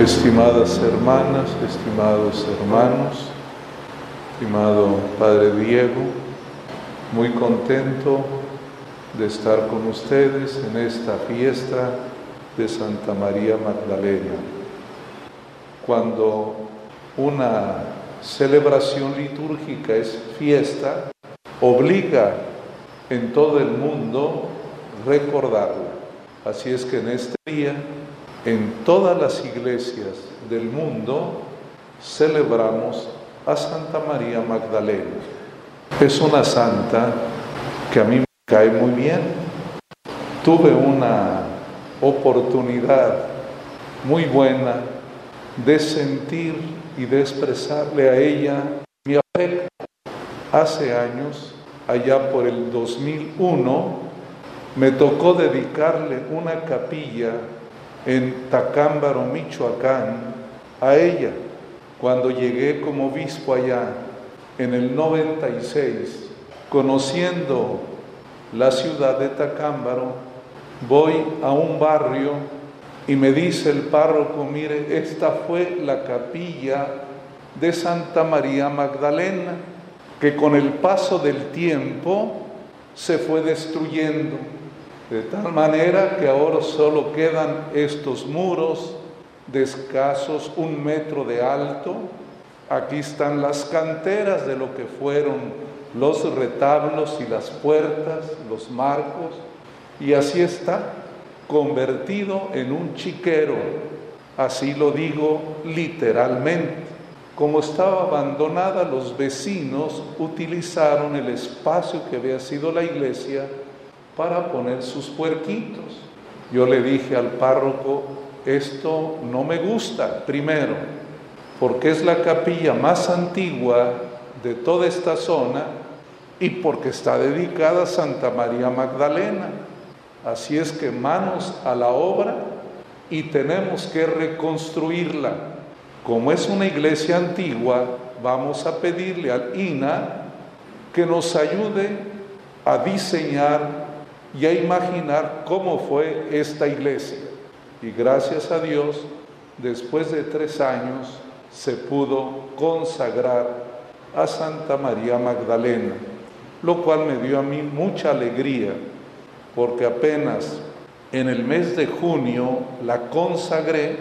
Estimadas hermanas, estimados hermanos, estimado Padre Diego, muy contento de estar con ustedes en esta fiesta de Santa María Magdalena. Cuando una celebración litúrgica es fiesta, obliga en todo el mundo recordarla. Así es que en este día, en todas las iglesias del mundo, celebramos a Santa María Magdalena. Es una santa que a mí me cae muy bien. Tuve una oportunidad muy buena de sentir y de expresarle a ella mi afecto. Hace años, allá por el 2001, me tocó dedicarle una capilla en Tacámbaro, Michoacán, a ella. Cuando llegué como obispo allá en el 96, conociendo la ciudad de Tacámbaro, voy a un barrio y me dice el párroco, mire, esta fue la capilla de Santa María Magdalena, que con el paso del tiempo se fue destruyendo, de tal manera que ahora solo quedan estos muros de escasos un metro de alto. Aquí están las canteras de lo que fueron los retablos y las puertas, los marcos, y así está, convertido en un chiquero, así lo digo literalmente. Como estaba abandonada, los vecinos utilizaron el espacio que había sido la iglesia para poner sus puerquitos. Yo le dije al párroco, esto no me gusta, primero, porque es la capilla más antigua de toda esta zona y porque está dedicada a Santa María Magdalena. Así es que manos a la obra y tenemos que reconstruirla. Como es una iglesia antigua, vamos a pedirle al INA que nos ayude a diseñar y a imaginar cómo fue esta iglesia. Y gracias a Dios, después de tres años, se pudo consagrar a Santa María Magdalena lo cual me dio a mí mucha alegría, porque apenas en el mes de junio la consagré,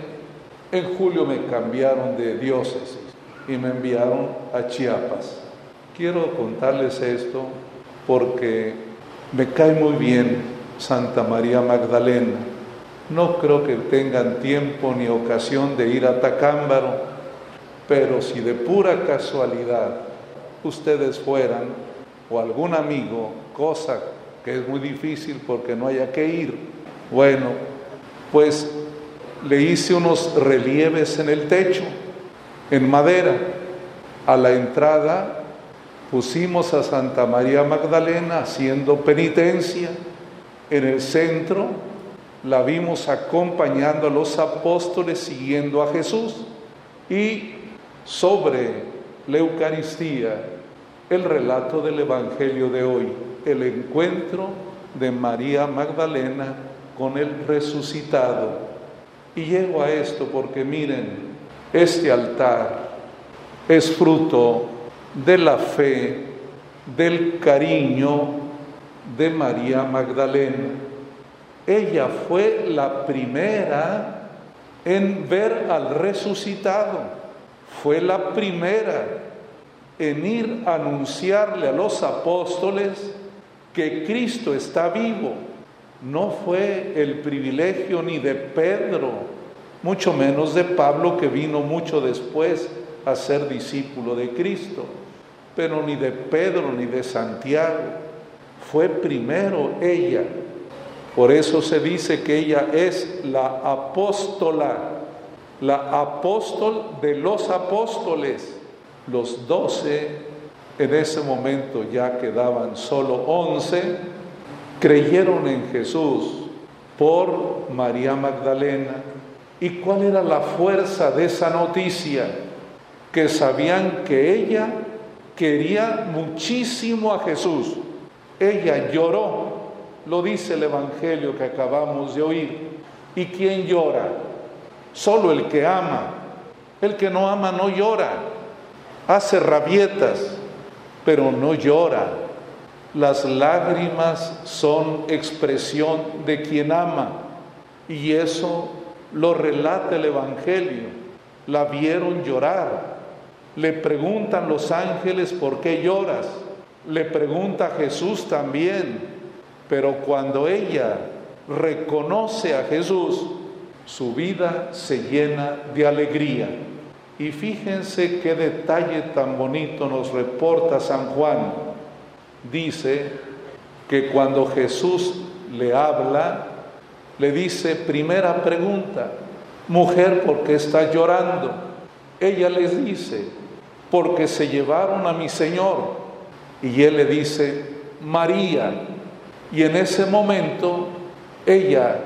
en julio me cambiaron de diócesis y me enviaron a Chiapas. Quiero contarles esto porque me cae muy bien Santa María Magdalena. No creo que tengan tiempo ni ocasión de ir a Tacámbaro, pero si de pura casualidad ustedes fueran, o algún amigo, cosa que es muy difícil porque no haya que ir, bueno, pues le hice unos relieves en el techo, en madera. A la entrada pusimos a Santa María Magdalena haciendo penitencia. En el centro la vimos acompañando a los apóstoles siguiendo a Jesús. Y sobre la Eucaristía el relato del Evangelio de hoy, el encuentro de María Magdalena con el resucitado. Y llego a esto porque miren, este altar es fruto de la fe, del cariño de María Magdalena. Ella fue la primera en ver al resucitado, fue la primera en ir a anunciarle a los apóstoles que Cristo está vivo. No fue el privilegio ni de Pedro, mucho menos de Pablo que vino mucho después a ser discípulo de Cristo, pero ni de Pedro ni de Santiago. Fue primero ella. Por eso se dice que ella es la apóstola, la apóstol de los apóstoles los doce, en ese momento ya quedaban solo once, creyeron en Jesús por María Magdalena. ¿Y cuál era la fuerza de esa noticia? Que sabían que ella quería muchísimo a Jesús. Ella lloró, lo dice el Evangelio que acabamos de oír. ¿Y quién llora? Solo el que ama. El que no ama no llora. Hace rabietas, pero no llora. Las lágrimas son expresión de quien ama. Y eso lo relata el Evangelio. La vieron llorar. Le preguntan los ángeles por qué lloras. Le pregunta Jesús también. Pero cuando ella reconoce a Jesús, su vida se llena de alegría. Y fíjense qué detalle tan bonito nos reporta San Juan. Dice que cuando Jesús le habla, le dice, primera pregunta, mujer, ¿por qué estás llorando? Ella les dice, porque se llevaron a mi Señor. Y él le dice, María. Y en ese momento ella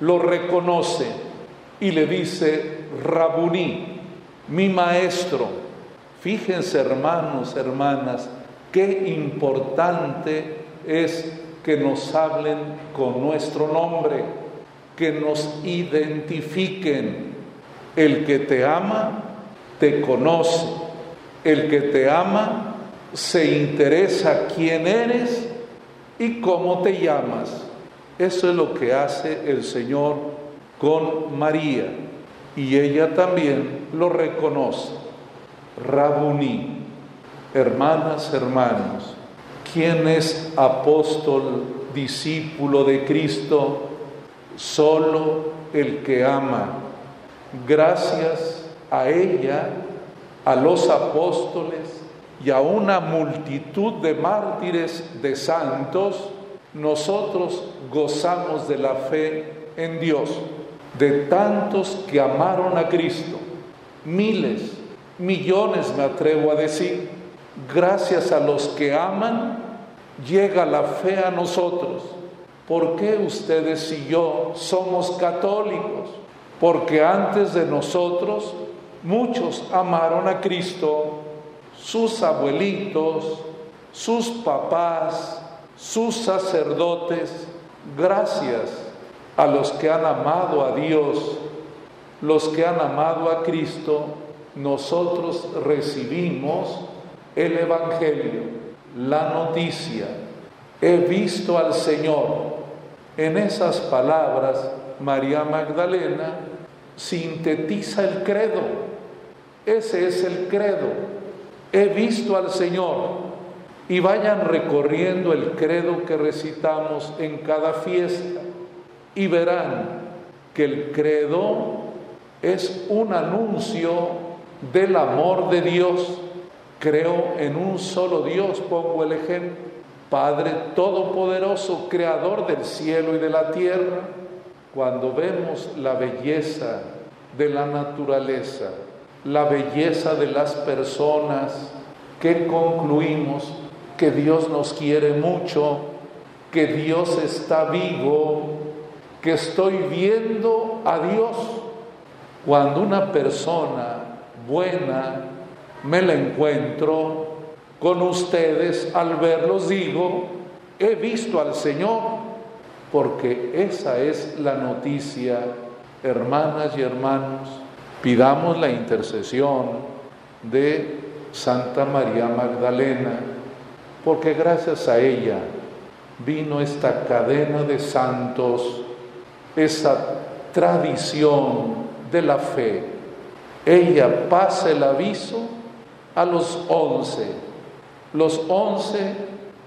lo reconoce y le dice, Rabuní, mi maestro. Fíjense hermanos, hermanas, qué importante es que nos hablen con nuestro nombre, que nos identifiquen. El que te ama, te conoce. El que te ama, se interesa quién eres y cómo te llamas. Eso es lo que hace el Señor con María y ella también lo reconoce. Rabuní, hermanas, hermanos, ¿quién es apóstol, discípulo de Cristo? Solo el que ama. Gracias a ella, a los apóstoles y a una multitud de mártires, de santos, nosotros gozamos de la fe en Dios, de tantos que amaron a Cristo, miles, millones me atrevo a decir, gracias a los que aman, llega la fe a nosotros. ¿Por qué ustedes y yo somos católicos? Porque antes de nosotros muchos amaron a Cristo, sus abuelitos, sus papás, sus sacerdotes, gracias a los que han amado a Dios, los que han amado a Cristo, nosotros recibimos el Evangelio, la noticia. He visto al Señor. En esas palabras, María Magdalena sintetiza el credo. Ese es el credo. He visto al Señor y vayan recorriendo el credo que recitamos en cada fiesta y verán que el credo es un anuncio del amor de Dios. Creo en un solo Dios, pongo el ejemplo, Padre Todopoderoso, Creador del cielo y de la tierra. Cuando vemos la belleza de la naturaleza, la belleza de las personas, que concluimos que Dios nos quiere mucho, que Dios está vivo, que estoy viendo a Dios. Cuando una persona buena me la encuentro con ustedes, al verlos digo, he visto al Señor, porque esa es la noticia, hermanas y hermanos. Pidamos la intercesión de Santa María Magdalena porque gracias a ella vino esta cadena de santos, esa tradición de la fe. Ella pasa el aviso a los once, los once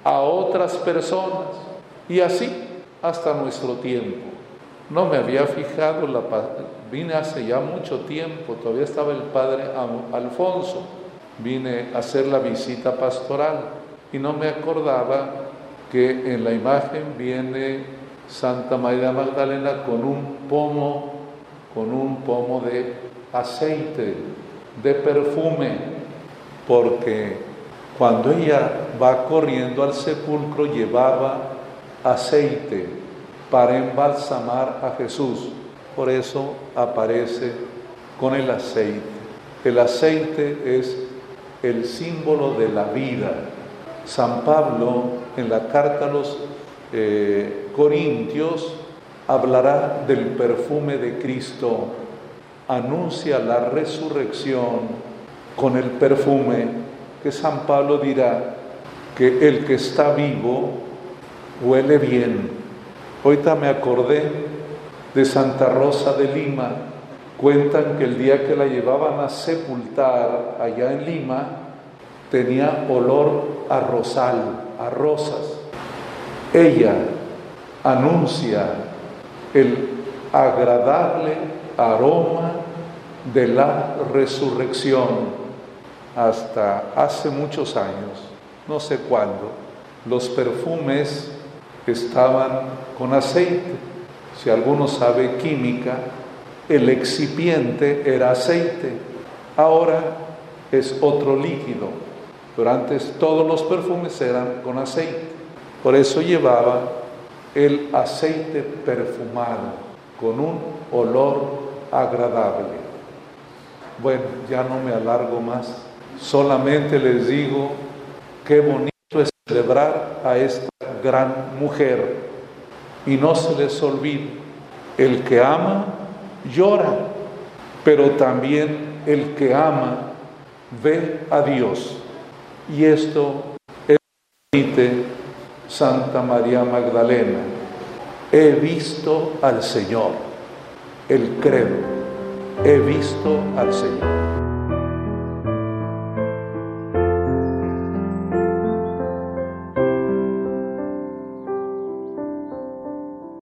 a otras personas y así hasta nuestro tiempo. No me había fijado, la, vine hace ya mucho tiempo, todavía estaba el padre Alfonso, vine a hacer la visita pastoral y no me acordaba que en la imagen viene Santa María Magdalena con un pomo, con un pomo de aceite, de perfume, porque cuando ella va corriendo al sepulcro llevaba aceite para embalsamar a Jesús. Por eso aparece con el aceite. El aceite es el símbolo de la vida, San Pablo en la carta a los eh, Corintios hablará del perfume de Cristo. anuncia la resurrección con el perfume que San Pablo dirá que el que está vivo huele bien. Ahorita me acordé de Santa Rosa de Lima. Cuentan que el día que la llevaban a sepultar allá en Lima tenía olor a rosal, a rosas. Ella anuncia el agradable aroma de la resurrección hasta hace muchos años, no sé cuándo, los perfumes estaban con aceite. Si alguno sabe química, el excipiente era aceite. Ahora es otro líquido, pero antes todos los perfumes eran con aceite. Por eso llevaba el aceite perfumado con un olor agradable. Bueno, ya no me alargo más. Solamente les digo qué bonito es celebrar a esta gran mujer. Y no se les olvide, el que ama llora, pero también el que ama ve a Dios. Y esto es Santa María Magdalena. He visto al Señor, el credo, he visto al Señor.